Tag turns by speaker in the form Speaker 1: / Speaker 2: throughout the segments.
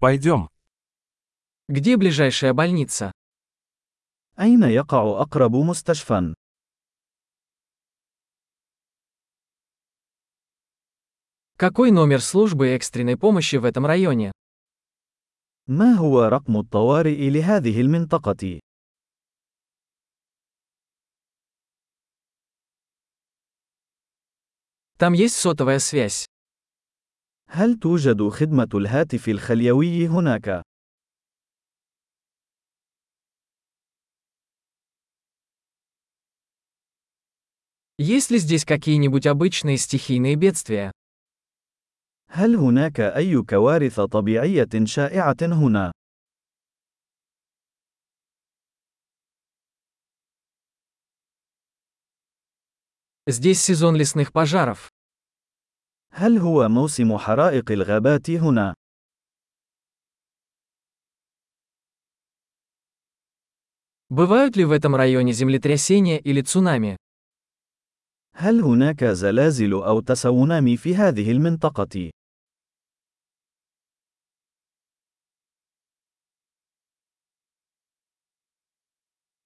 Speaker 1: Пойдем.
Speaker 2: Где ближайшая больница?
Speaker 3: أين يقع أقرب مستشفى؟
Speaker 2: Какой номер службы экстренной помощи в этом районе?
Speaker 3: ما هو رقم الطوارئ لهذه المنطقة؟
Speaker 2: Там есть сотовая связь.
Speaker 3: هل توجد خدمة الهاتف الخليوي هناك؟
Speaker 2: Есть ли здесь какие-нибудь обычные стихийные бедствия?
Speaker 3: هل هناك أي كوارث طبيعية شائعة هنا؟
Speaker 2: Здесь сезон лесных пожаров.
Speaker 3: هل هو موسم حرائق الغابات هنا؟
Speaker 2: Бывают ли в этом районе землетрясения или цунами?
Speaker 3: هل هناك زلازل أو تسونامي في هذه المنطقة؟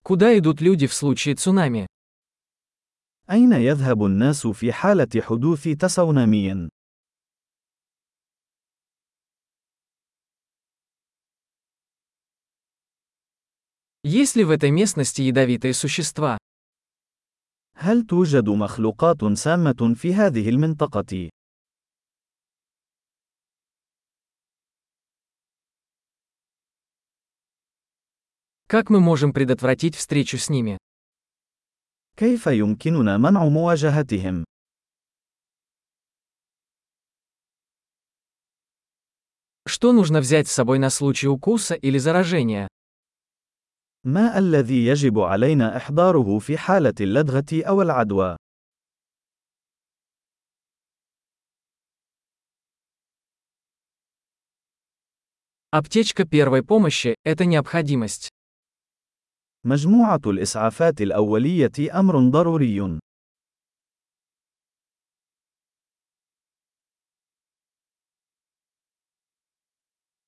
Speaker 2: Куда идут люди в случае цунами?
Speaker 3: أين يذهب الناس في حالة حدوث تسونامي؟
Speaker 2: Есть ли в этой местности ядовитые существа?
Speaker 3: هل توجد مخلوقات سامة في هذه المنطقة؟
Speaker 2: Как мы можем предотвратить встречу с ними?
Speaker 3: كيف يمكننا منع مواجهتهم؟
Speaker 2: Что нужно взять с собой на случай укуса или заражения?
Speaker 3: ما الذي يجب علينا إحضاره في حالة اللدغة أو العدوى؟
Speaker 2: Аптечка первой помощи – это необходимость.
Speaker 3: مجموعة الإسعافات الأولية أمر ضروري.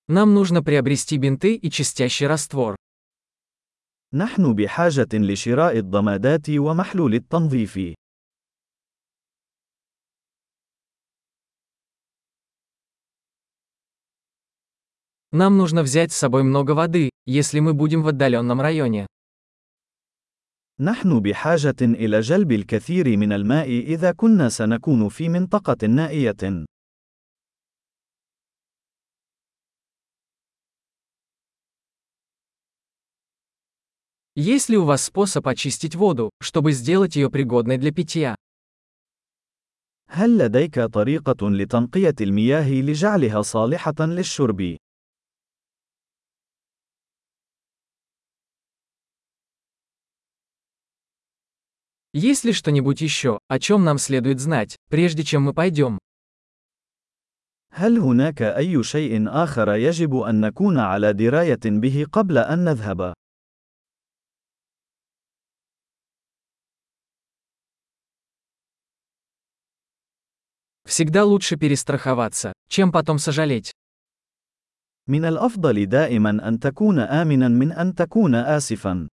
Speaker 2: Нам нужно приобрести бинты и чистящий раствор.
Speaker 3: نحن بحاجة لشراء الضمادات ومحلول التنظيف.
Speaker 2: Нам нужно взять с собой много воды, если мы будем в отдаленном районе.
Speaker 3: نحن بحاجة إلى جلب الكثير من الماء إذا كنا سنكون في منطقة نائية.
Speaker 2: Есть ли у вас способ очистить воду, чтобы сделать ее пригодной для питья?
Speaker 3: هل لديك طريقة لتنقية المياه لجعلها صالحة للشرب؟
Speaker 2: Есть ли что-нибудь еще, о чем нам следует знать, прежде чем мы пойдем?
Speaker 3: هل هناك أي شيء آخر يجب أن نكون على دراية به قبل أن نذهب؟
Speaker 2: Всегда лучше перестраховаться, чем потом сожалеть.
Speaker 3: من الأفضل دائما أن تكون آمنا من أن تكون آسفا.